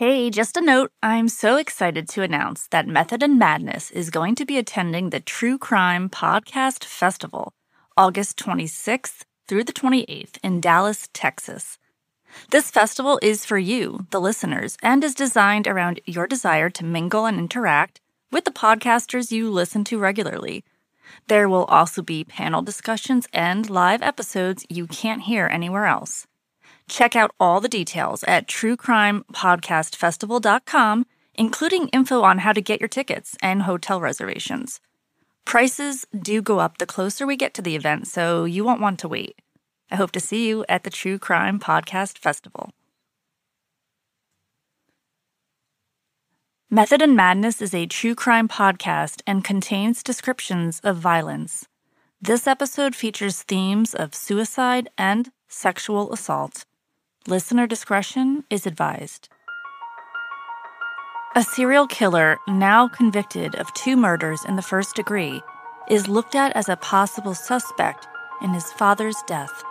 Hey, just a note. I'm so excited to announce that Method and Madness is going to be attending the True Crime Podcast Festival August 26th through the 28th in Dallas, Texas. This festival is for you, the listeners, and is designed around your desire to mingle and interact with the podcasters you listen to regularly. There will also be panel discussions and live episodes you can't hear anywhere else. Check out all the details at truecrimepodcastfestival.com, including info on how to get your tickets and hotel reservations. Prices do go up the closer we get to the event, so you won't want to wait. I hope to see you at the True Crime Podcast Festival. Method and Madness is a true crime podcast and contains descriptions of violence. This episode features themes of suicide and sexual assault. Listener discretion is advised. A serial killer, now convicted of two murders in the first degree, is looked at as a possible suspect in his father's death.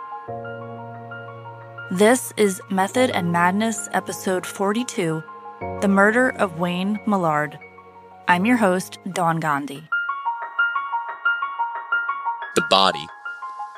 This is Method and Madness, episode 42 The Murder of Wayne Millard. I'm your host, Don Gandhi. The body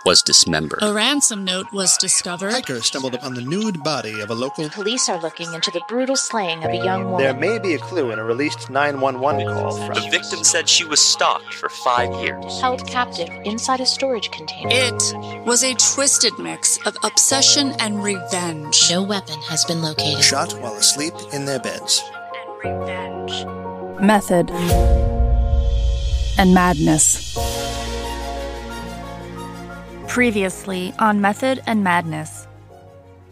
was dismembered. A ransom note was discovered. Hikers stumbled upon the nude body of a local. Police are looking into the brutal slaying of a young woman. There may be a clue in a released 911 call from. The victim said she was stalked for five years. Held captive inside a storage container. It was a twisted mix of obsession and revenge. No weapon has been located. Shot while asleep in their beds. Method and Madness. Previously on Method and Madness.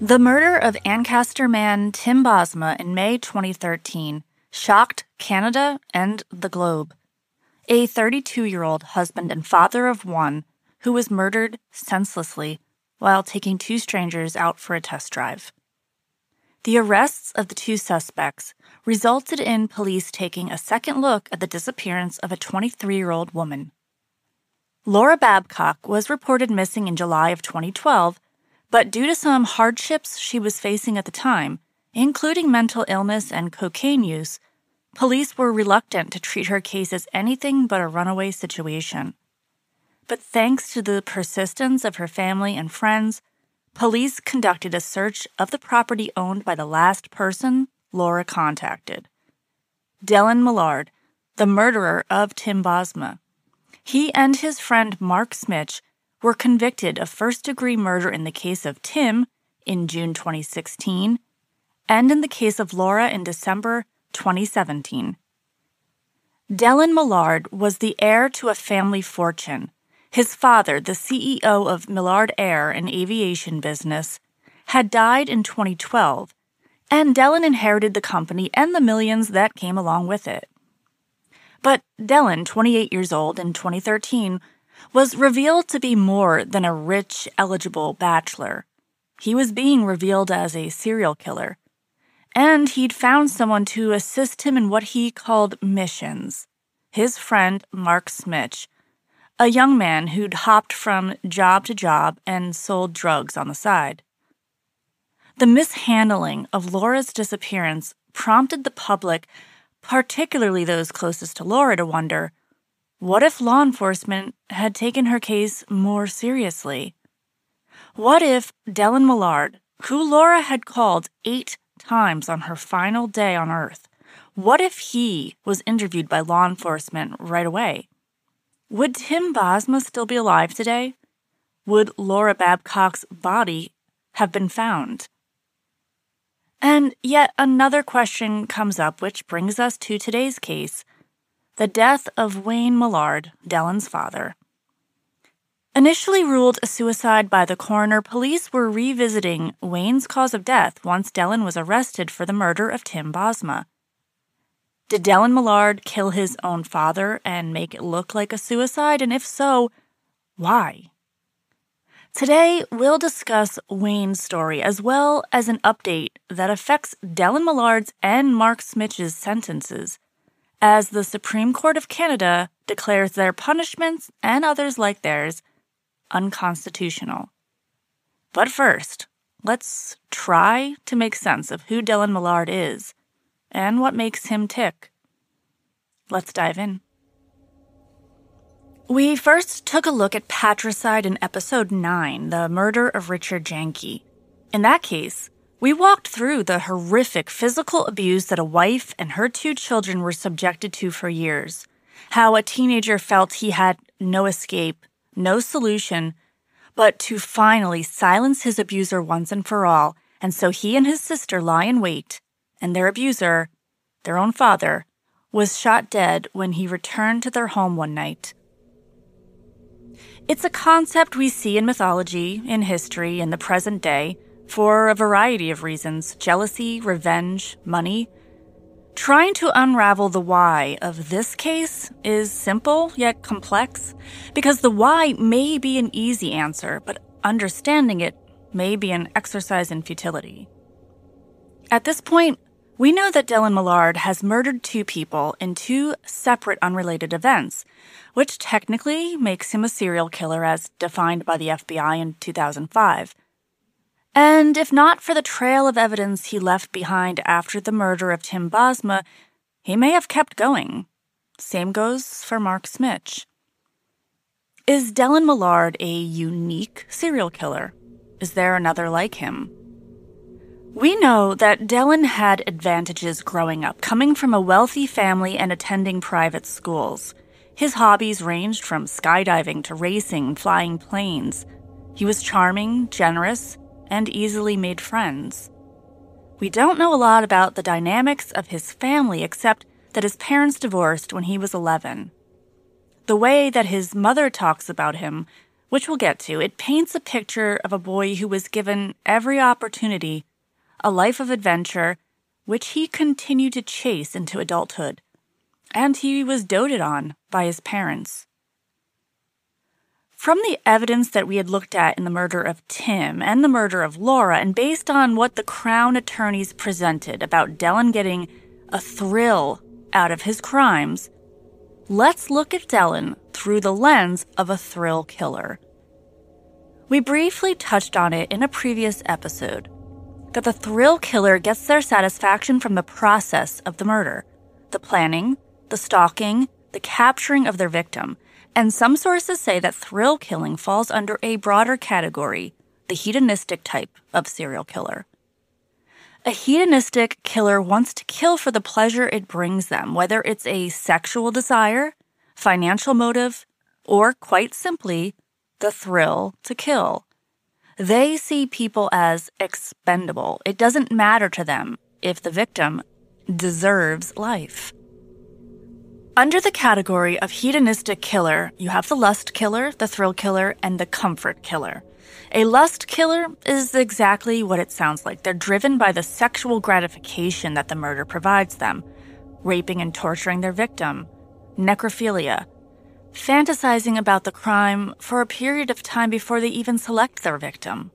The murder of Ancaster man Tim Bosma in May 2013 shocked Canada and the globe. A 32 year old husband and father of one who was murdered senselessly while taking two strangers out for a test drive. The arrests of the two suspects resulted in police taking a second look at the disappearance of a 23 year old woman. Laura Babcock was reported missing in July of 2012, but due to some hardships she was facing at the time, including mental illness and cocaine use, police were reluctant to treat her case as anything but a runaway situation. But thanks to the persistence of her family and friends, police conducted a search of the property owned by the last person Laura contacted Dellen Millard, the murderer of Tim Bosma. He and his friend Mark Smich were convicted of first degree murder in the case of Tim in June 2016 and in the case of Laura in December 2017. Dellen Millard was the heir to a family fortune. His father, the CEO of Millard Air, an aviation business, had died in 2012, and Dellen inherited the company and the millions that came along with it. But Dellen, 28 years old in 2013, was revealed to be more than a rich, eligible bachelor. He was being revealed as a serial killer. And he'd found someone to assist him in what he called missions his friend, Mark Smich, a young man who'd hopped from job to job and sold drugs on the side. The mishandling of Laura's disappearance prompted the public particularly those closest to Laura, to wonder what if law enforcement had taken her case more seriously? What if Dellen Millard, who Laura had called eight times on her final day on Earth, what if he was interviewed by law enforcement right away? Would Tim Bosma still be alive today? Would Laura Babcock's body have been found? And yet another question comes up, which brings us to today's case the death of Wayne Millard, Dellen's father. Initially ruled a suicide by the coroner, police were revisiting Wayne's cause of death once Dellen was arrested for the murder of Tim Bosma. Did Dellen Millard kill his own father and make it look like a suicide? And if so, why? Today, we'll discuss Wayne's story as well as an update that affects Dellen Millard's and Mark Smich's sentences, as the Supreme Court of Canada declares their punishments and others like theirs unconstitutional. But first, let's try to make sense of who Dellen Millard is and what makes him tick. Let's dive in. We first took a look at patricide in episode 9, the murder of Richard Janke. In that case, we walked through the horrific physical abuse that a wife and her two children were subjected to for years, how a teenager felt he had no escape, no solution, but to finally silence his abuser once and for all, and so he and his sister lie in wait, and their abuser, their own father, was shot dead when he returned to their home one night. It's a concept we see in mythology, in history, in the present day, for a variety of reasons jealousy, revenge, money. Trying to unravel the why of this case is simple yet complex, because the why may be an easy answer, but understanding it may be an exercise in futility. At this point, we know that Dellen Millard has murdered two people in two separate unrelated events, which technically makes him a serial killer as defined by the FBI in 2005. And if not for the trail of evidence he left behind after the murder of Tim Bosma, he may have kept going. Same goes for Mark Smich. Is Dellen Millard a unique serial killer? Is there another like him? We know that Dellen had advantages growing up, coming from a wealthy family and attending private schools. His hobbies ranged from skydiving to racing flying planes. He was charming, generous, and easily made friends. We don't know a lot about the dynamics of his family except that his parents divorced when he was 11. The way that his mother talks about him, which we'll get to, it paints a picture of a boy who was given every opportunity a life of adventure, which he continued to chase into adulthood, and he was doted on by his parents. From the evidence that we had looked at in the murder of Tim and the murder of Laura, and based on what the Crown attorneys presented about Dellen getting a thrill out of his crimes, let's look at Dellen through the lens of a thrill killer. We briefly touched on it in a previous episode, that the thrill killer gets their satisfaction from the process of the murder the planning, the stalking, the capturing of their victim. And some sources say that thrill killing falls under a broader category, the hedonistic type of serial killer. A hedonistic killer wants to kill for the pleasure it brings them, whether it's a sexual desire, financial motive, or quite simply, the thrill to kill. They see people as expendable. It doesn't matter to them if the victim deserves life. Under the category of hedonistic killer, you have the lust killer, the thrill killer, and the comfort killer. A lust killer is exactly what it sounds like. They're driven by the sexual gratification that the murder provides them, raping and torturing their victim, necrophilia, fantasizing about the crime for a period of time before they even select their victim.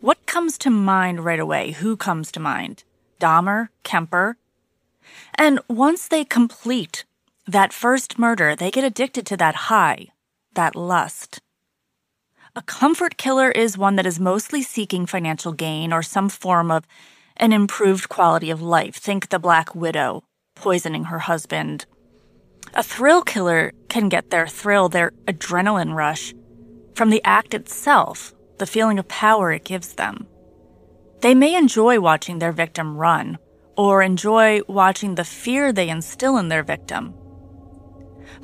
What comes to mind right away? Who comes to mind? Dahmer? Kemper? And once they complete that first murder, they get addicted to that high, that lust. A comfort killer is one that is mostly seeking financial gain or some form of an improved quality of life. Think the Black Widow poisoning her husband, a thrill killer can get their thrill, their adrenaline rush, from the act itself, the feeling of power it gives them. They may enjoy watching their victim run, or enjoy watching the fear they instill in their victim.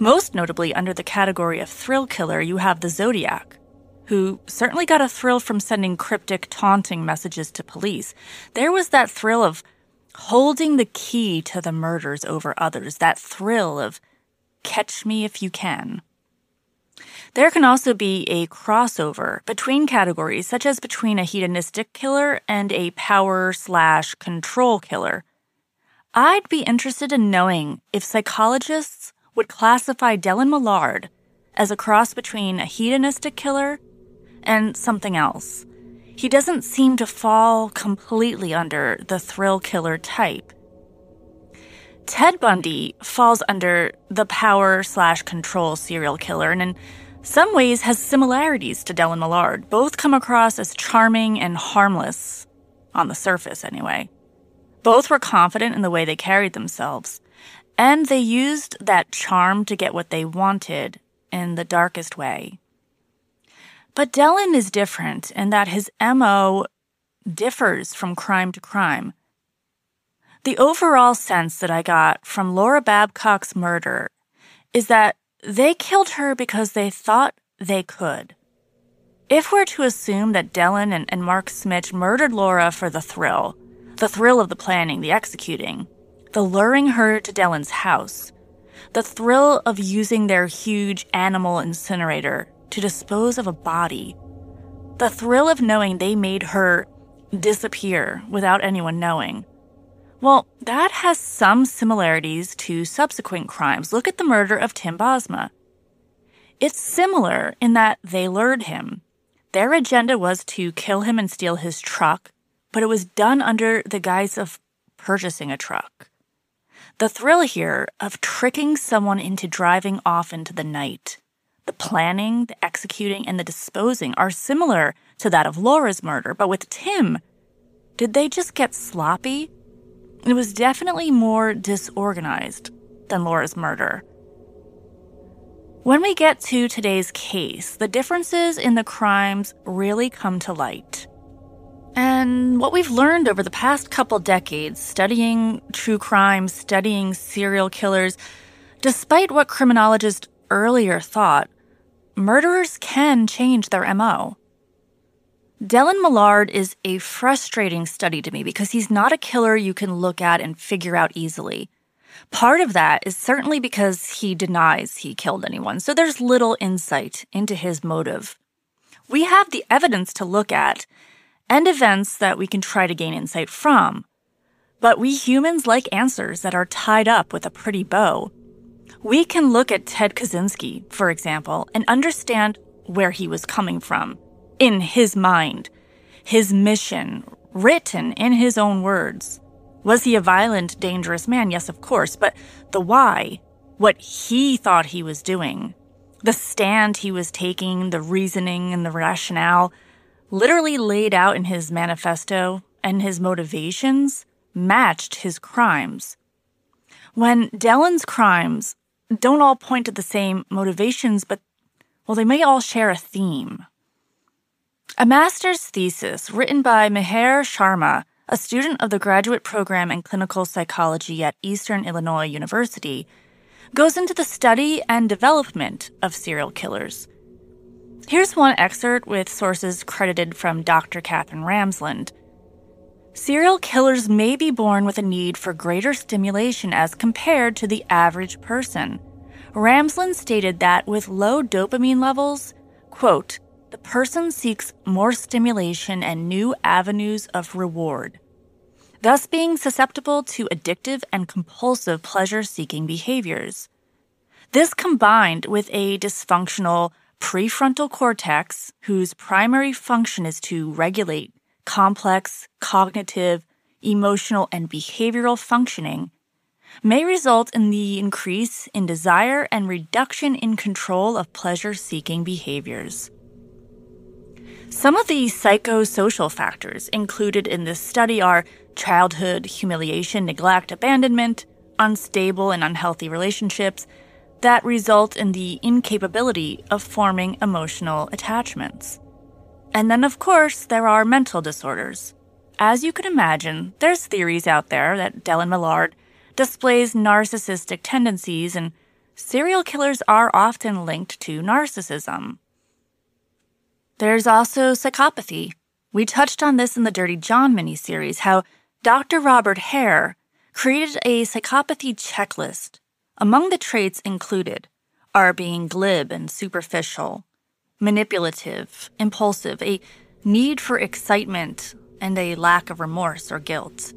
Most notably, under the category of thrill killer, you have the Zodiac, who certainly got a thrill from sending cryptic, taunting messages to police. There was that thrill of holding the key to the murders over others, that thrill of Catch Me If You Can. There can also be a crossover between categories, such as between a hedonistic killer and a power slash control killer. I'd be interested in knowing if psychologists would classify Dellen Millard as a cross between a hedonistic killer and something else. He doesn't seem to fall completely under the thrill killer type. Ted Bundy falls under the power slash control serial killer and in some ways has similarities to Dellen Millard. Both come across as charming and harmless, on the surface anyway. Both were confident in the way they carried themselves, and they used that charm to get what they wanted in the darkest way. But Dellen is different in that his MO differs from crime to crime. The overall sense that I got from Laura Babcock's murder is that they killed her because they thought they could. If we're to assume that Dellen and, and Mark Smich murdered Laura for the thrill, the thrill of the planning, the executing, the luring her to Dellen's house, the thrill of using their huge animal incinerator to dispose of a body, the thrill of knowing they made her disappear without anyone knowing. Well, that has some similarities to subsequent crimes. Look at the murder of Tim Bosma. It's similar in that they lured him. Their agenda was to kill him and steal his truck, but it was done under the guise of purchasing a truck. The thrill here of tricking someone into driving off into the night, the planning, the executing, and the disposing are similar to that of Laura's murder, but with Tim, did they just get sloppy? It was definitely more disorganized than Laura's murder. When we get to today's case, the differences in the crimes really come to light. And what we've learned over the past couple decades studying true crime, studying serial killers, despite what criminologists earlier thought, murderers can change their MO. Dellen Millard is a frustrating study to me because he's not a killer you can look at and figure out easily. Part of that is certainly because he denies he killed anyone, so there's little insight into his motive. We have the evidence to look at and events that we can try to gain insight from. But we humans like answers that are tied up with a pretty bow. We can look at Ted Kaczynski, for example, and understand where he was coming from in his mind, his mission, written in his own words. Was he a violent, dangerous man? Yes, of course, but the why, what he thought he was doing, the stand he was taking, the reasoning and the rationale, literally laid out in his manifesto and his motivations matched his crimes. When Dellen's crimes don't all point to the same motivations, but, well, they may all share a theme. A master's thesis written by Meher Sharma, a student of the graduate program in clinical psychology at Eastern Illinois University, goes into the study and development of serial killers. Here's one excerpt with sources credited from Dr. Katherine Ramsland. Serial killers may be born with a need for greater stimulation as compared to the average person. Ramsland stated that with low dopamine levels, quote, the person seeks more stimulation and new avenues of reward, thus being susceptible to addictive and compulsive pleasure seeking behaviors. This combined with a dysfunctional prefrontal cortex, whose primary function is to regulate complex cognitive, emotional, and behavioral functioning, may result in the increase in desire and reduction in control of pleasure seeking behaviors. Some of the psychosocial factors included in this study are childhood humiliation, neglect, abandonment, unstable and unhealthy relationships that result in the incapability of forming emotional attachments. And then, of course, there are mental disorders. As you can imagine, there's theories out there that Dellen Millard displays narcissistic tendencies, and serial killers are often linked to narcissism. There's also psychopathy. We touched on this in the Dirty John miniseries how Dr. Robert Hare created a psychopathy checklist. Among the traits included are being glib and superficial, manipulative, impulsive, a need for excitement, and a lack of remorse or guilt.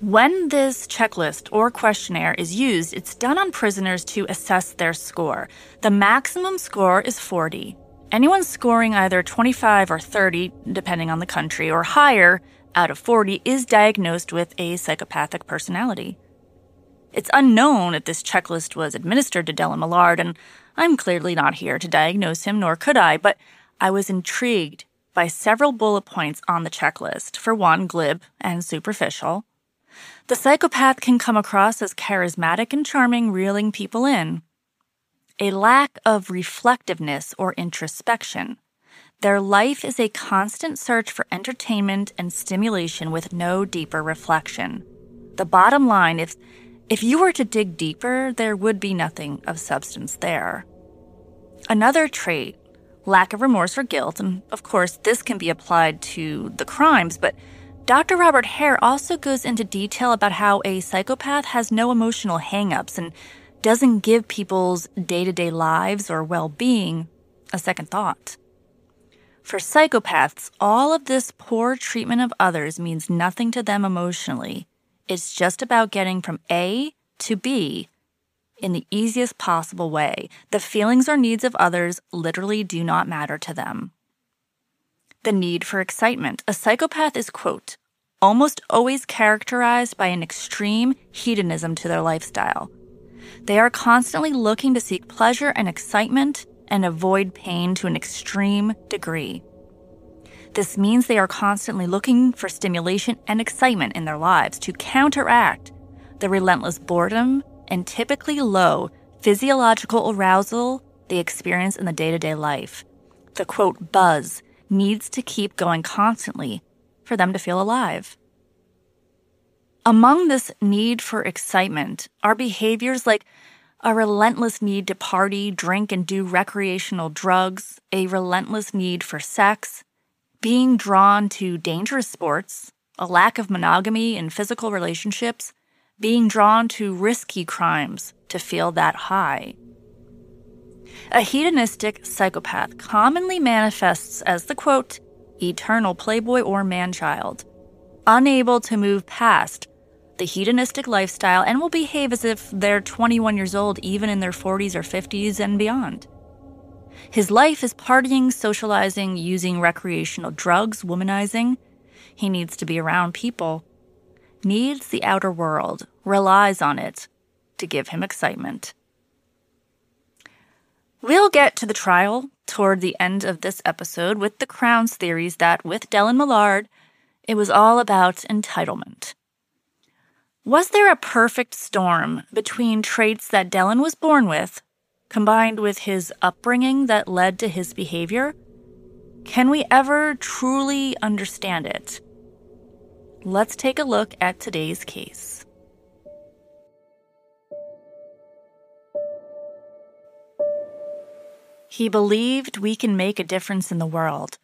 When this checklist or questionnaire is used, it's done on prisoners to assess their score. The maximum score is 40, Anyone scoring either 25 or 30, depending on the country, or higher out of 40 is diagnosed with a psychopathic personality. It's unknown if this checklist was administered to Dellen Millard, and I'm clearly not here to diagnose him, nor could I, but I was intrigued by several bullet points on the checklist. For one, glib and superficial. The psychopath can come across as charismatic and charming, reeling people in. A lack of reflectiveness or introspection. Their life is a constant search for entertainment and stimulation with no deeper reflection. The bottom line is if you were to dig deeper, there would be nothing of substance there. Another trait lack of remorse or guilt, and of course, this can be applied to the crimes, but Dr. Robert Hare also goes into detail about how a psychopath has no emotional hangups and doesn't give people's day to day lives or well being a second thought. For psychopaths, all of this poor treatment of others means nothing to them emotionally. It's just about getting from A to B in the easiest possible way. The feelings or needs of others literally do not matter to them. The need for excitement. A psychopath is, quote, almost always characterized by an extreme hedonism to their lifestyle. They are constantly looking to seek pleasure and excitement and avoid pain to an extreme degree. This means they are constantly looking for stimulation and excitement in their lives to counteract the relentless boredom and typically low physiological arousal they experience in the day to day life. The quote buzz needs to keep going constantly for them to feel alive. Among this need for excitement are behaviors like a relentless need to party, drink, and do recreational drugs, a relentless need for sex, being drawn to dangerous sports, a lack of monogamy in physical relationships, being drawn to risky crimes to feel that high. A hedonistic psychopath commonly manifests as the quote, eternal playboy or manchild, unable to move past the hedonistic lifestyle and will behave as if they're 21 years old even in their 40s or 50s and beyond. His life is partying, socializing, using recreational drugs, womanizing. He needs to be around people needs the outer world, relies on it to give him excitement. We'll get to the trial toward the end of this episode with the Crown's theories that with Dellen Millard, it was all about entitlement. Was there a perfect storm between traits that Dellen was born with, combined with his upbringing that led to his behavior? Can we ever truly understand it? Let's take a look at today's case. He believed we can make a difference in the world.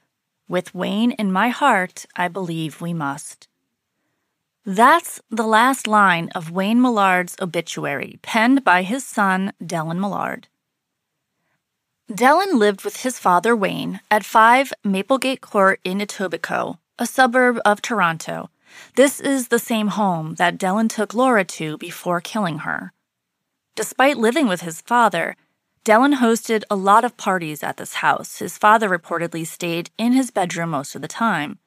With Wayne in my heart, I believe we must. That's the last line of Wayne Millard's obituary, penned by his son, Dellen Millard. Dellen lived with his father, Wayne, at 5 Maplegate Court in Etobicoke, a suburb of Toronto, this is the same home that Dellen took Laura to before killing her. Despite living with his father, Dellen hosted a lot of parties at this house. His father reportedly stayed in his bedroom most of the time.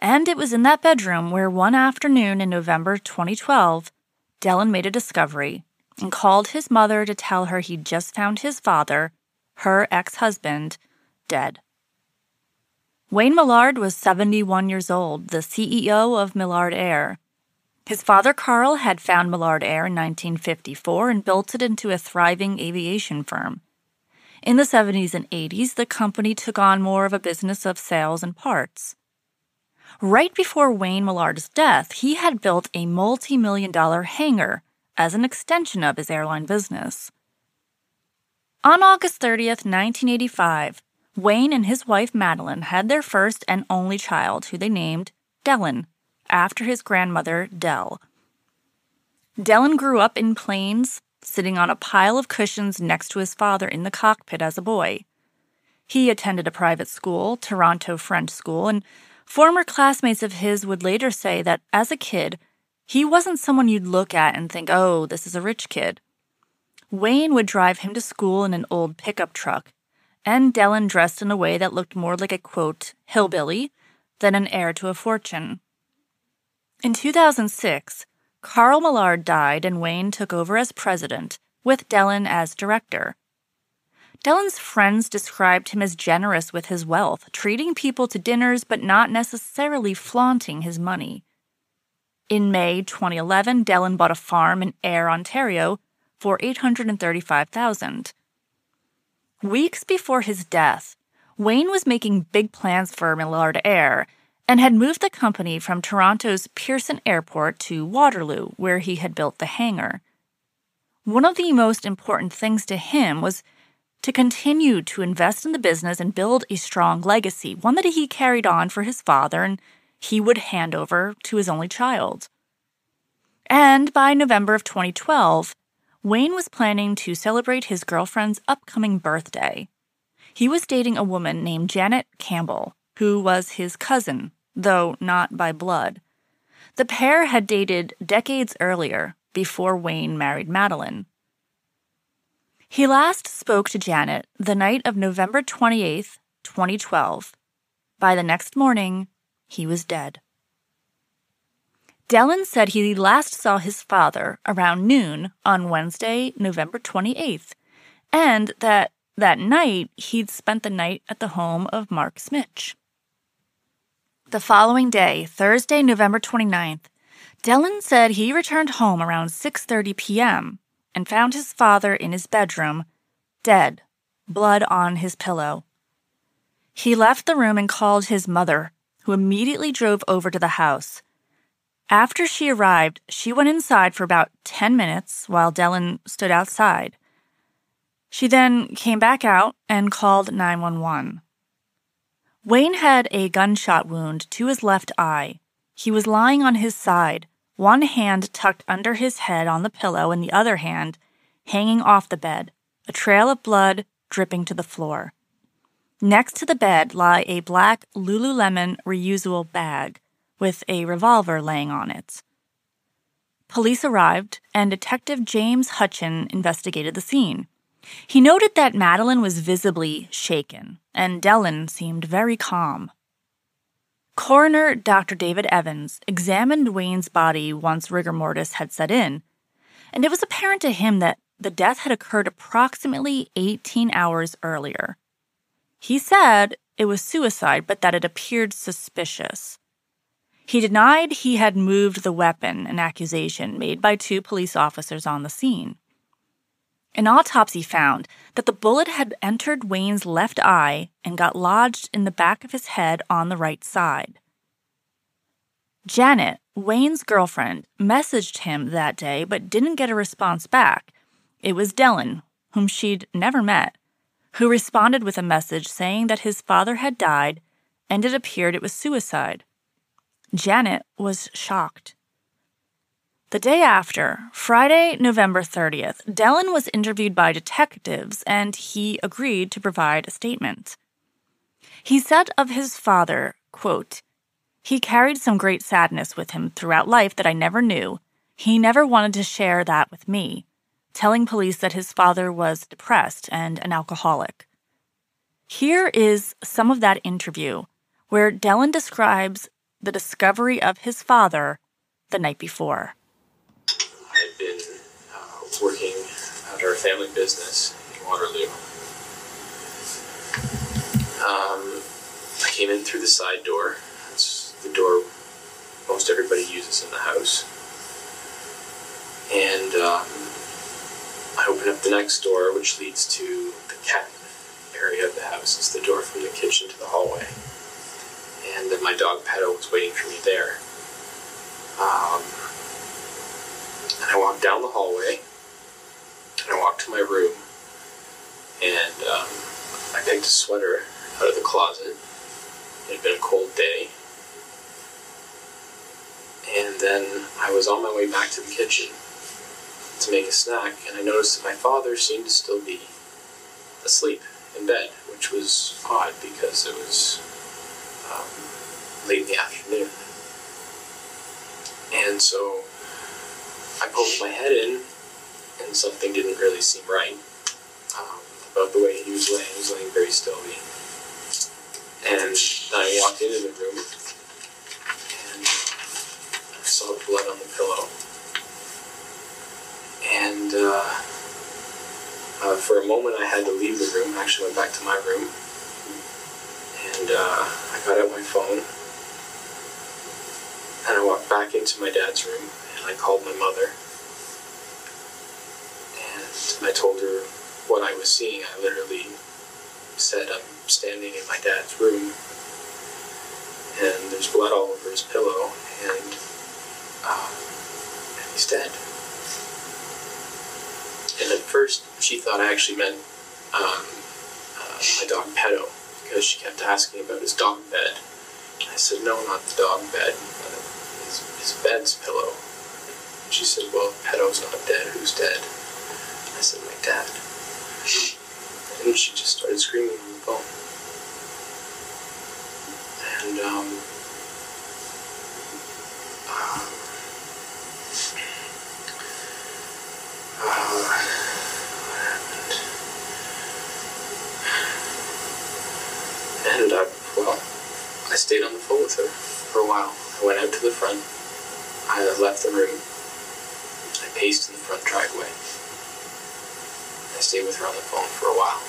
And it was in that bedroom where one afternoon in November 2012, Dellen made a discovery and called his mother to tell her he'd just found his father, her ex husband, dead. Wayne Millard was 71 years old, the CEO of Millard Air. His father, Carl, had found Millard Air in 1954 and built it into a thriving aviation firm. In the 70s and 80s, the company took on more of a business of sales and parts. Right before Wayne Millard's death, he had built a multi million dollar hangar as an extension of his airline business. On August 30th, 1985, Wayne and his wife Madeline had their first and only child, who they named Dellen, after his grandmother, Dell. Dellen grew up in planes, sitting on a pile of cushions next to his father in the cockpit as a boy. He attended a private school, Toronto French School, and former classmates of his would later say that as a kid, he wasn't someone you'd look at and think, oh, this is a rich kid. Wayne would drive him to school in an old pickup truck, and Dellen dressed in a way that looked more like a quote, hillbilly than an heir to a fortune. In 2006, Carl Millard died and Wayne took over as president, with Dellen as director. Dellen's friends described him as generous with his wealth, treating people to dinners but not necessarily flaunting his money. In May 2011, Dellen bought a farm in Ayr, Ontario for 835,000. Weeks before his death, Wayne was making big plans for Millard Air and had moved the company from Toronto's Pearson Airport to Waterloo, where he had built the hangar. One of the most important things to him was to continue to invest in the business and build a strong legacy, one that he carried on for his father and he would hand over to his only child. And by November of 2012, Wayne was planning to celebrate his girlfriend's upcoming birthday. He was dating a woman named Janet Campbell, who was his cousin, though not by blood. The pair had dated decades earlier, before Wayne married Madeline. He last spoke to Janet the night of November 28, 2012. By the next morning, he was dead. Dellen said he last saw his father around noon on Wednesday, November 28th, and that that night he'd spent the night at the home of Mark Smich. The following day, Thursday, November 29th, Dellen said he returned home around 6:30 p.m. and found his father in his bedroom, dead, blood on his pillow. He left the room and called his mother, who immediately drove over to the house. After she arrived, she went inside for about 10 minutes while Dellen stood outside. She then came back out and called 911. Wayne had a gunshot wound to his left eye. He was lying on his side, one hand tucked under his head on the pillow and the other hand hanging off the bed, a trail of blood dripping to the floor. Next to the bed lie a black Lululemon reusable bag with a revolver laying on it. Police arrived, and Detective James Hutchin investigated the scene. He noted that Madeline was visibly shaken, and Dellen seemed very calm. Coroner Dr. David Evans examined Wayne's body once rigor mortis had set in, and it was apparent to him that the death had occurred approximately 18 hours earlier. He said it was suicide, but that it appeared suspicious. He denied he had moved the weapon, an accusation made by two police officers on the scene. An autopsy found that the bullet had entered Wayne's left eye and got lodged in the back of his head on the right side. Janet, Wayne's girlfriend, messaged him that day but didn't get a response back. It was Dellen, whom she'd never met, who responded with a message saying that his father had died and it appeared it was suicide. Janet was shocked. The day after, Friday, November 30th, Dellen was interviewed by detectives and he agreed to provide a statement. He said of his father, quote, He carried some great sadness with him throughout life that I never knew. He never wanted to share that with me telling police that his father was depressed and an alcoholic. Here is some of that interview where Dellen describes the discovery of his father the night before. I had been uh, working at our family business in Waterloo. Um, I came in through the side door. That's the door most everybody uses in the house. And um, I open up the next door, which leads to the cabin area of the house. It's the door from the kitchen to the hallway. And then my dog Pedo was waiting for me there. Um, and I walked down the hallway, and I walked to my room, and um, I picked a sweater out of the closet. It had been a cold day. And then I was on my way back to the kitchen to make a snack, and I noticed that my father seemed to still be asleep in bed, which was odd because it was um, late in the afternoon. And so I poked my head in, and something didn't really seem right um, about the way he was laying. He was laying very stilly. And I walked into the room, and I saw the blood on the pillow and uh, uh, for a moment I had to leave the room. I actually went back to my room, and uh, I got out my phone, And I walked back into my dad's room and I called my mother. And I told her what I was seeing. I literally said, I'm standing in my dad's room and there's blood all over his pillow and, uh, and he's dead. And at first, she thought I actually meant um, uh, my dog Pedo because she kept asking about his dog bed. I said, no, not the dog bed, his, his bed's pillow. And she said, well, Pedo's not dead. Who's dead? I said, my dad. And she just started screaming on the phone. And, um, uh, uh, what happened? And, uh, well, I stayed on the phone with her for a while. I went out to the front. I left the room. I paced in the front driveway. I stayed with her on the phone for a while.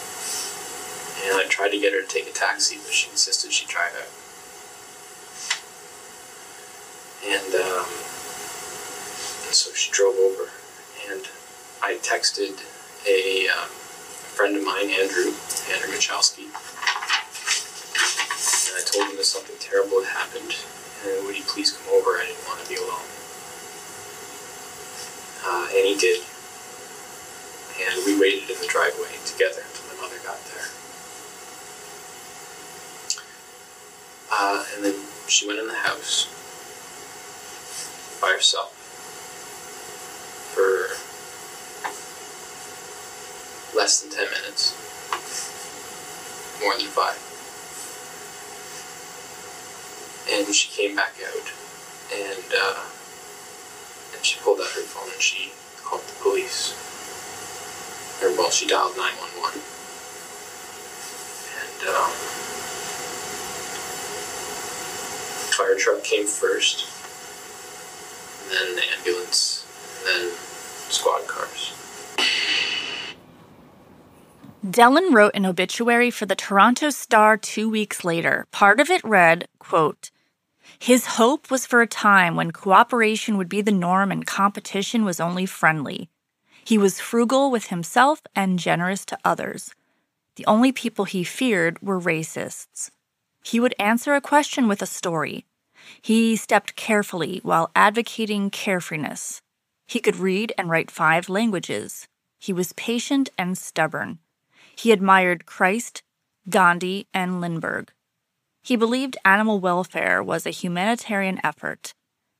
And I tried to get her to take a taxi, but she insisted she drive out. And, um, and so she drove over. And I texted a um, friend of mine, Andrew, Andrew Michalski. Something terrible had happened, and would he please come over? I didn't want to be alone. Uh, and he did. And we waited in the driveway together until my mother got there. Uh, and then she went in the house by herself for less than 10 minutes. More than five. And she came back out and, uh, and she pulled out her phone and she called the police. Or, well, she dialed 911. And, um, fire truck came first, and then the ambulance, and then squad cars. Dellen wrote an obituary for the Toronto Star two weeks later. Part of it read, quote, His hope was for a time when cooperation would be the norm and competition was only friendly. He was frugal with himself and generous to others. The only people he feared were racists. He would answer a question with a story. He stepped carefully while advocating carefreeness. He could read and write five languages. He was patient and stubborn. He admired Christ, Gandhi, and Lindbergh. He believed animal welfare was a humanitarian effort.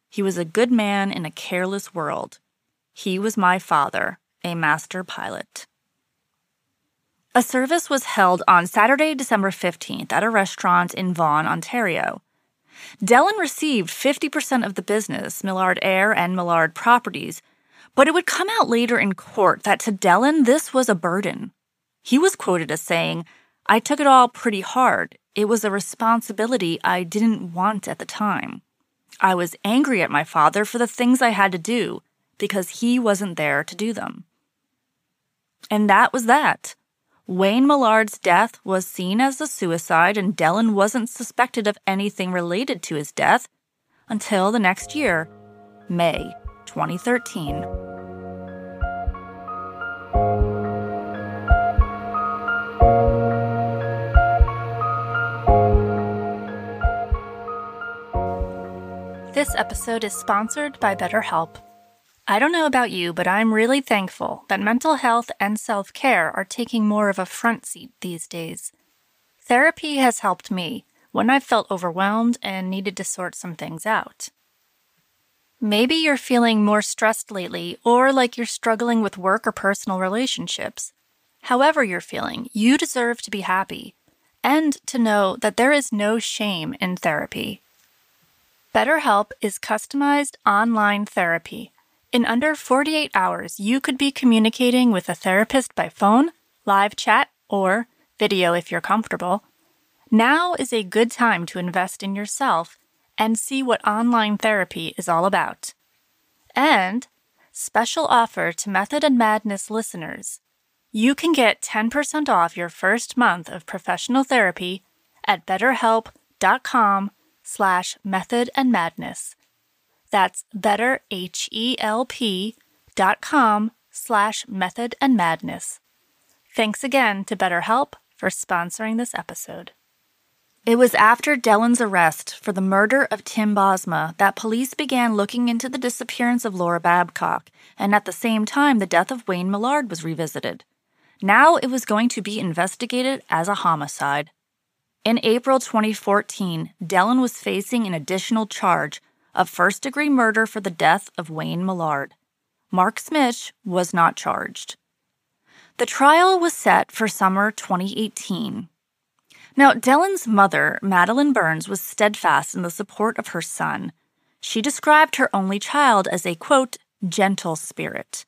He was a good man in a careless world. He was my father, a master pilot. A service was held on Saturday, December 15th at a restaurant in Vaughan, Ontario. Dellen received 50% of the business, Millard Air and Millard Properties, but it would come out later in court that to Dellen this was a burden. He was quoted as saying, I took it all pretty hard. It was a responsibility I didn't want at the time. I was angry at my father for the things I had to do because he wasn't there to do them. And that was that. Wayne Millard's death was seen as a suicide, and Dellen wasn't suspected of anything related to his death until the next year, May 2013. This episode is sponsored by BetterHelp. I don't know about you, but I'm really thankful that mental health and self care are taking more of a front seat these days. Therapy has helped me when I've felt overwhelmed and needed to sort some things out. Maybe you're feeling more stressed lately or like you're struggling with work or personal relationships. However, you're feeling, you deserve to be happy and to know that there is no shame in therapy. BetterHelp is customized online therapy. In under 48 hours, you could be communicating with a therapist by phone, live chat, or video if you're comfortable. Now is a good time to invest in yourself and see what online therapy is all about. And special offer to Method and Madness listeners. You can get 10% off your first month of professional therapy at betterhelp.com slash method and madness. That's betterhelp.com slash method and madness. Thanks again to BetterHelp for sponsoring this episode. It was after Dellen's arrest for the murder of Tim Bosma that police began looking into the disappearance of Laura Babcock, and at the same time, the death of Wayne Millard was revisited. Now it was going to be investigated as a homicide. In April 2014, Dellen was facing an additional charge of first degree murder for the death of Wayne Millard. Mark Smich was not charged. The trial was set for summer 2018. Now, Dellen's mother, Madeline Burns, was steadfast in the support of her son. She described her only child as a, quote, gentle spirit.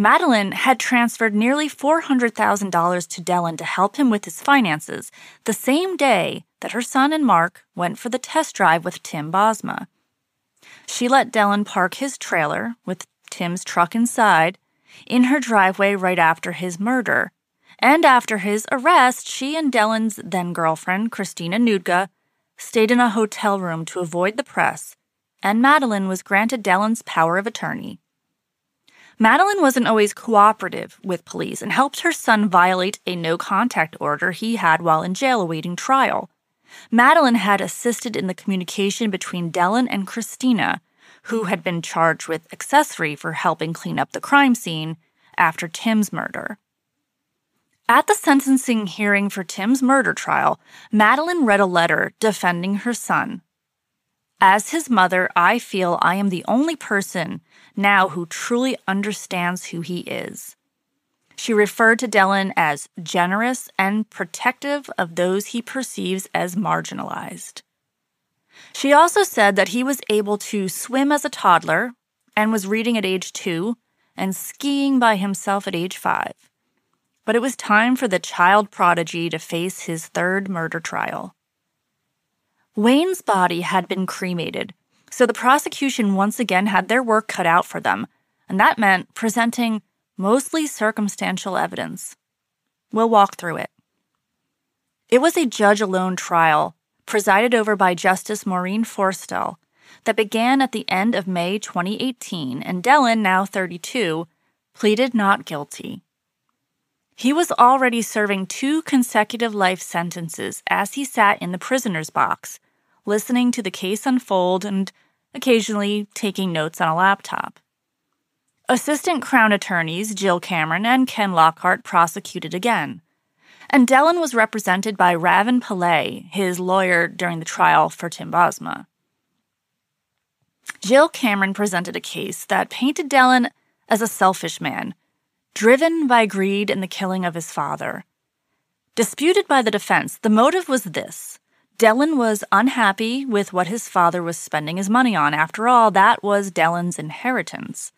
Madeline had transferred nearly $400,000 to Dellen to help him with his finances the same day that her son and Mark went for the test drive with Tim Bosma. She let Dellen park his trailer, with Tim's truck inside, in her driveway right after his murder and after his arrest, she and Dellen's then girlfriend, Christina Noudga, stayed in a hotel room to avoid the press, and Madeline was granted Dellen's power of attorney. Madeline wasn't always cooperative with police and helped her son violate a no contact order he had while in jail awaiting trial. Madeline had assisted in the communication between Dellen and Christina, who had been charged with accessory for helping clean up the crime scene after Tim's murder. At the sentencing hearing for Tim's murder trial, Madeline read a letter defending her son. As his mother, I feel I am the only person now who truly understands who he is. She referred to Dellen as generous and protective of those he perceives as marginalized. She also said that he was able to swim as a toddler and was reading at age two and skiing by himself at age five but it was time for the child prodigy to face his third murder trial. Wayne's body had been cremated, so the prosecution once again had their work cut out for them, and that meant presenting mostly circumstantial evidence. We'll walk through it. It was a judge alone trial, presided over by Justice Maureen Forestell, that began at the end of May 2018, and Dellen, now 32, pleaded not guilty. He was already serving two consecutive life sentences as he sat in the prisoner's box, listening to the case unfold and occasionally taking notes on a laptop. Assistant Crown attorneys Jill Cameron and Ken Lockhart prosecuted again. And Dellen was represented by Ravin Pillay, his lawyer during the trial for Tim Bosma. Jill Cameron presented a case that painted Dellen as a selfish man driven by greed in the killing of his father. Disputed by the defense, the motive was this Dellen was unhappy with what his father was spending his money on. After all, that was Dellen's inheritance.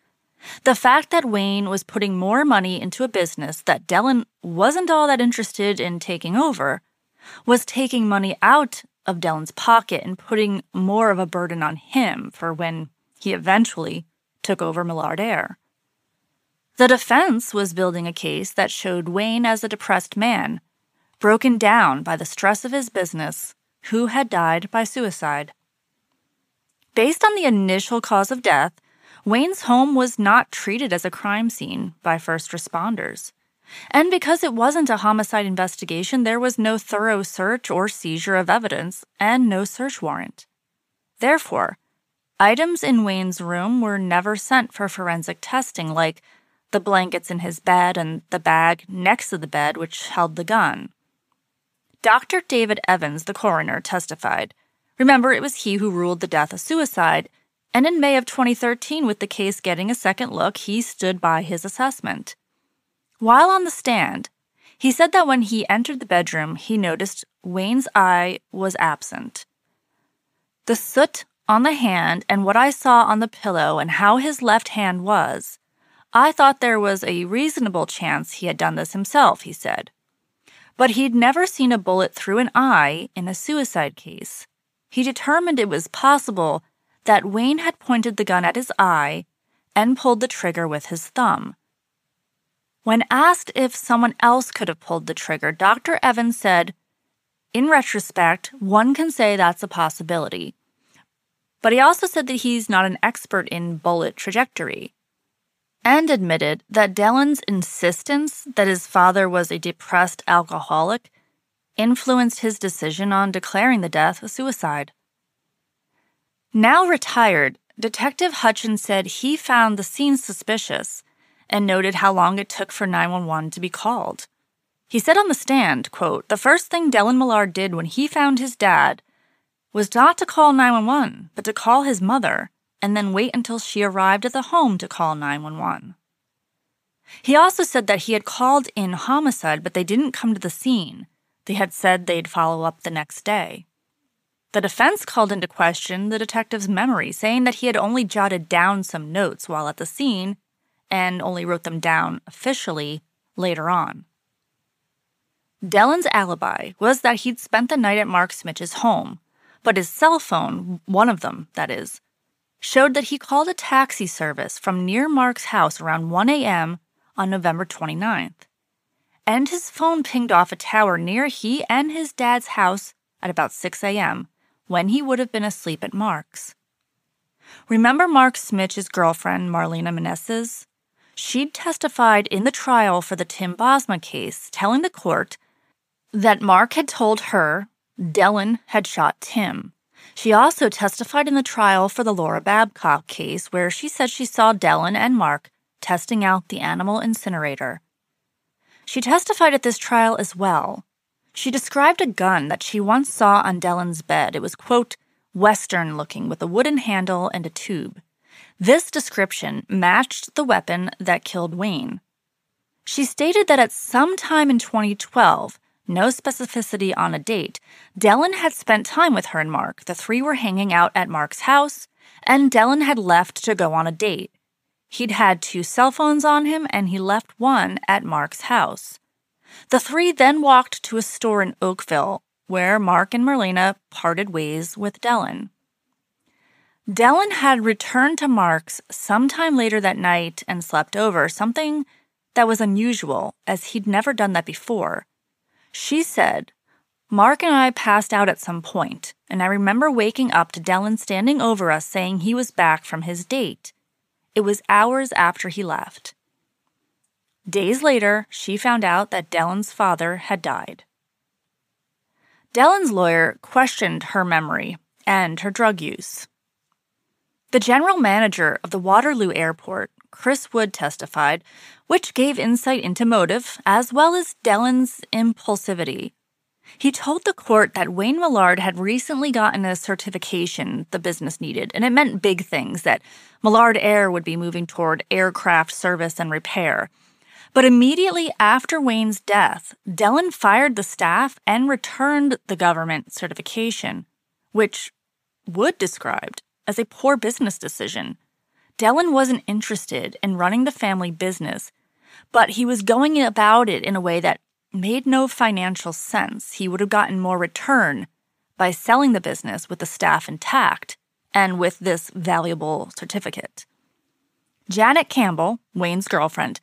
The fact that Wayne was putting more money into a business that Dellen wasn't all that interested in taking over was taking money out of Dellen's pocket and putting more of a burden on him for when he eventually took over Millard Air. The defense was building a case that showed Wayne as a depressed man, broken down by the stress of his business, who had died by suicide. Based on the initial cause of death, Wayne's home was not treated as a crime scene by first responders. And because it wasn't a homicide investigation, there was no thorough search or seizure of evidence and no search warrant. Therefore, items in Wayne's room were never sent for forensic testing, like the blankets in his bed, and the bag next to the bed which held the gun. Dr. David Evans, the coroner, testified. Remember, it was he who ruled the death a suicide, and in May of 2013, with the case getting a second look, he stood by his assessment. While on the stand, he said that when he entered the bedroom, he noticed Wayne's eye was absent. The soot on the hand and what I saw on the pillow and how his left hand was I thought there was a reasonable chance he had done this himself, he said. But he'd never seen a bullet through an eye in a suicide case. He determined it was possible that Wayne had pointed the gun at his eye and pulled the trigger with his thumb. When asked if someone else could have pulled the trigger, Dr. Evans said, In retrospect, one can say that's a possibility. But he also said that he's not an expert in bullet trajectory and admitted that Dellen's insistence that his father was a depressed alcoholic influenced his decision on declaring the death a suicide. Now retired, Detective Hutchins said he found the scene suspicious and noted how long it took for 911 to be called. He said on the stand, quote, "The first thing Dellen Millard did when he found his dad was not to call 911, but to call his mother and then wait until she arrived at the home to call 911. He also said that he had called in homicide, but they didn't come to the scene. They had said they'd follow up the next day. The defense called into question the detective's memory, saying that he had only jotted down some notes while at the scene and only wrote them down officially later on. Dellen's alibi was that he'd spent the night at Mark Smich's home, but his cell phone, one of them, that is, showed that he called a taxi service from near Mark's house around 1 a.m. on November 29th. And his phone pinged off a tower near he and his dad's house at about 6 a.m., when he would have been asleep at Mark's. Remember Mark Smich's girlfriend, Marlena Meneses? She'd testified in the trial for the Tim Bosma case, telling the court that Mark had told her Dellen had shot Tim. She also testified in the trial for the Laura Babcock case, where she said she saw Dellen and Mark testing out the animal incinerator. She testified at this trial as well. She described a gun that she once saw on Dellen's bed. It was, quote, Western looking with a wooden handle and a tube. This description matched the weapon that killed Wayne. She stated that at some time in 2012, no specificity on a date, Dellen had spent time with her and Mark. The three were hanging out at Mark's house, and Dellen had left to go on a date. He'd had two cell phones on him, and he left one at Mark's house. The three then walked to a store in Oakville, where Mark and Marlena parted ways with Dellen. Dellen had returned to Mark's sometime later that night and slept over, something that was unusual, as he'd never done that before. She said, Mark and I passed out at some point, and I remember waking up to Dellen standing over us saying he was back from his date. It was hours after he left. Days later, she found out that Dellen's father had died. Dellen's lawyer questioned her memory and her drug use. The general manager of the Waterloo Airport, Chris Wood, testified which gave insight into motive as well as Dellen's impulsivity. He told the court that Wayne Millard had recently gotten a certification the business needed, and it meant big things that Millard Air would be moving toward aircraft service and repair. But immediately after Wayne's death, Dellen fired the staff and returned the government certification, which Wood described as a poor business decision. Dellen wasn't interested in running the family business but he was going about it in a way that made no financial sense. He would have gotten more return by selling the business with the staff intact and with this valuable certificate. Janet Campbell, Wayne's girlfriend,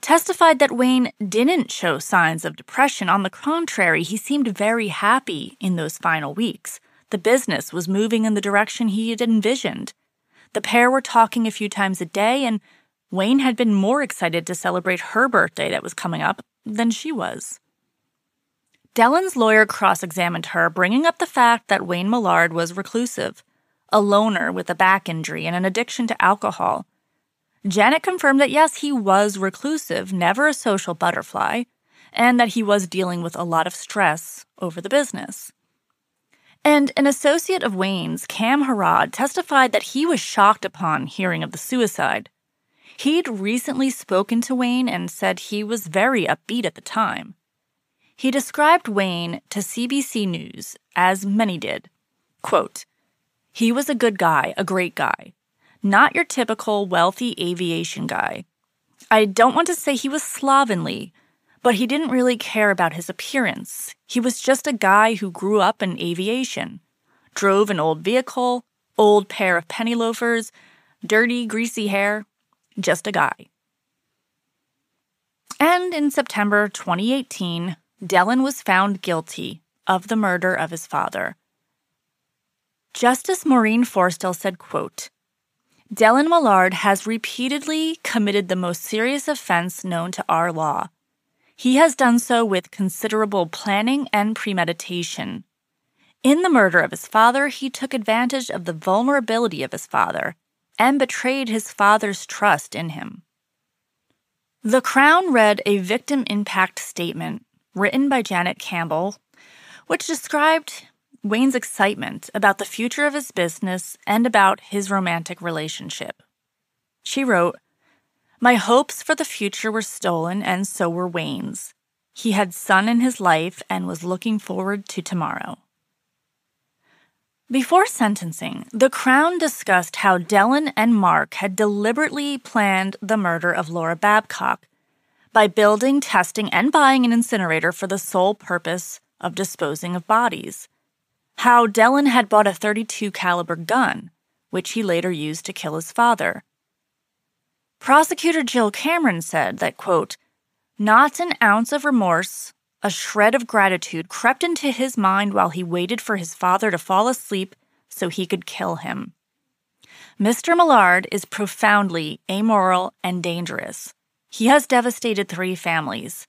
testified that Wayne didn't show signs of depression. On the contrary, he seemed very happy in those final weeks. The business was moving in the direction he had envisioned. The pair were talking a few times a day, and Wayne had been more excited to celebrate her birthday that was coming up than she was. Dellen's lawyer cross examined her, bringing up the fact that Wayne Millard was reclusive, a loner with a back injury and an addiction to alcohol. Janet confirmed that yes, he was reclusive, never a social butterfly, and that he was dealing with a lot of stress over the business. And an associate of Wayne's, Cam Harrod, testified that he was shocked upon hearing of the suicide. He'd recently spoken to Wayne and said he was very upbeat at the time. He described Wayne to CBC News, as many did. Quote, he was a good guy, a great guy. Not your typical wealthy aviation guy. I don't want to say he was slovenly, but he didn't really care about his appearance. He was just a guy who grew up in aviation, drove an old vehicle, old pair of penny loafers, dirty, greasy hair, just a guy. And in September 2018, Dellen was found guilty of the murder of his father. Justice Maureen Forestell said, quote, Dellen Millard has repeatedly committed the most serious offense known to our law. He has done so with considerable planning and premeditation. In the murder of his father, he took advantage of the vulnerability of his father and betrayed his father's trust in him. The Crown read a victim impact statement written by Janet Campbell, which described Wayne's excitement about the future of his business and about his romantic relationship. She wrote, My hopes for the future were stolen, and so were Wayne's. He had sun in his life and was looking forward to tomorrow. Before sentencing, the Crown discussed how Dellen and Mark had deliberately planned the murder of Laura Babcock by building, testing, and buying an incinerator for the sole purpose of disposing of bodies. How Dellen had bought a 32 caliber gun, which he later used to kill his father. Prosecutor Jill Cameron said that, quote, not an ounce of remorse, a shred of gratitude crept into his mind while he waited for his father to fall asleep so he could kill him. Mr. Millard is profoundly amoral and dangerous. He has devastated three families.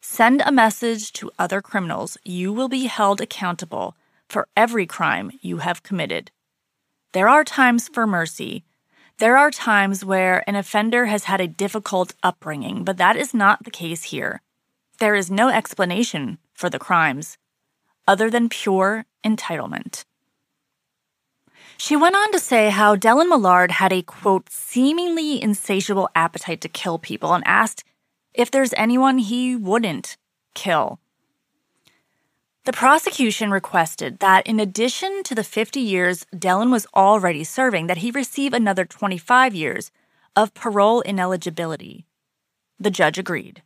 Send a message to other criminals. You will be held accountable for every crime you have committed. There are times for mercy. There are times where an offender has had a difficult upbringing, but that is not the case here. There is no explanation for the crimes other than pure entitlement. She went on to say how Dellen Millard had a quote, seemingly insatiable appetite to kill people and asked if there's anyone he wouldn't kill. The prosecution requested that in addition to the 50 years Dellen was already serving, that he receive another 25 years of parole ineligibility. The judge agreed.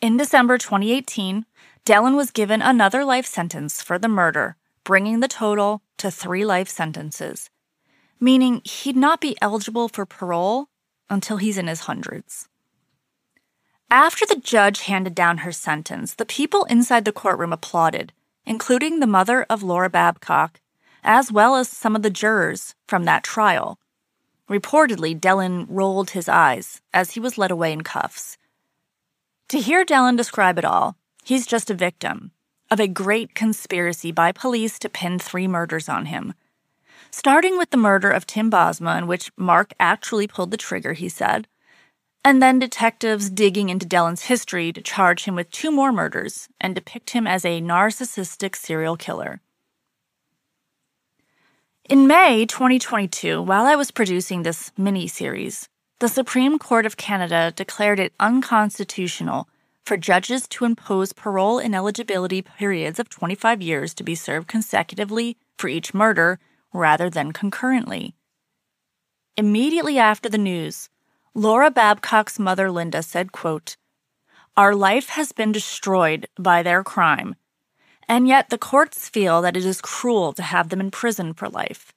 In December 2018, Dellen was given another life sentence for the murder, bringing the total to three life sentences, meaning he'd not be eligible for parole until he's in his hundreds. After the judge handed down her sentence, the people inside the courtroom applauded, including the mother of Laura Babcock, as well as some of the jurors from that trial. Reportedly, Dellen rolled his eyes as he was led away in cuffs. To hear Dellen describe it all, he's just a victim of a great conspiracy by police to pin three murders on him. Starting with the murder of Tim Bosma, in which Mark actually pulled the trigger, he said, and then detectives digging into Dellen's history to charge him with two more murders and depict him as a narcissistic serial killer. In May 2022, while I was producing this mini series, the Supreme Court of Canada declared it unconstitutional for judges to impose parole ineligibility periods of 25 years to be served consecutively for each murder rather than concurrently. Immediately after the news, Laura Babcock's mother Linda said, quote, Our life has been destroyed by their crime, and yet the courts feel that it is cruel to have them in prison for life.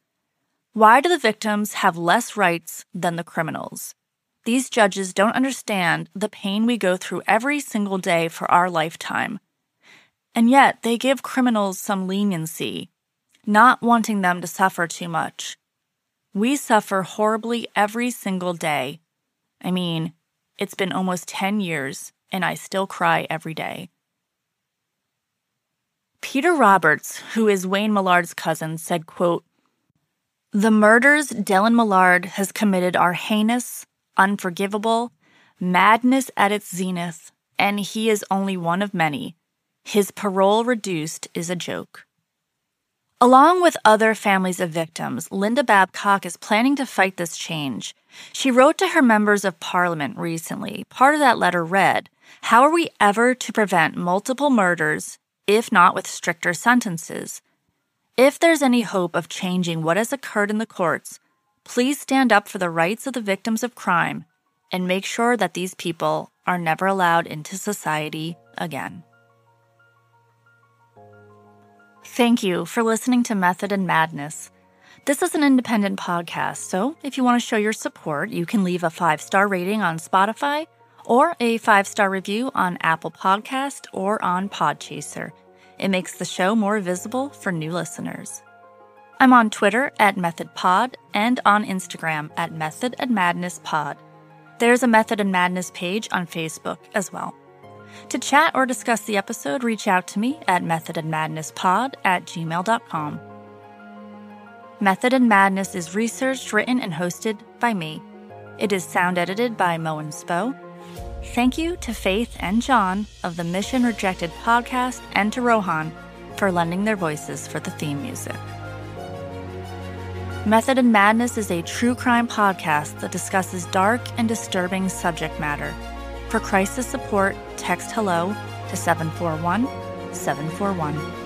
Why do the victims have less rights than the criminals? These judges don't understand the pain we go through every single day for our lifetime. And yet they give criminals some leniency, not wanting them to suffer too much. We suffer horribly every single day. I mean, it's been almost 10 years, and I still cry every day. Peter Roberts, who is Wayne Millard's cousin, said, quote, the murders Dellen Millard has committed are heinous, unforgivable, madness at its zenith, and he is only one of many. His parole reduced is a joke. Along with other families of victims, Linda Babcock is planning to fight this change. She wrote to her members of parliament recently. Part of that letter read How are we ever to prevent multiple murders, if not with stricter sentences? If there's any hope of changing what has occurred in the courts, please stand up for the rights of the victims of crime and make sure that these people are never allowed into society again. Thank you for listening to Method and Madness. This is an independent podcast, so if you want to show your support, you can leave a five star rating on Spotify or a five star review on Apple Podcast or on Podchaser. It makes the show more visible for new listeners. I'm on Twitter at MethodPod and on Instagram at Method and Madness Pod. There's a Method and Madness page on Facebook as well. To chat or discuss the episode, reach out to me at methodandmadnesspod at gmail.com. Method and Madness is researched, written, and hosted by me. It is sound edited by Moen Spo. Thank you to Faith and John of the Mission Rejected podcast and to Rohan for lending their voices for the theme music. Method and Madness is a true crime podcast that discusses dark and disturbing subject matter. For crisis support, text hello to 741 741.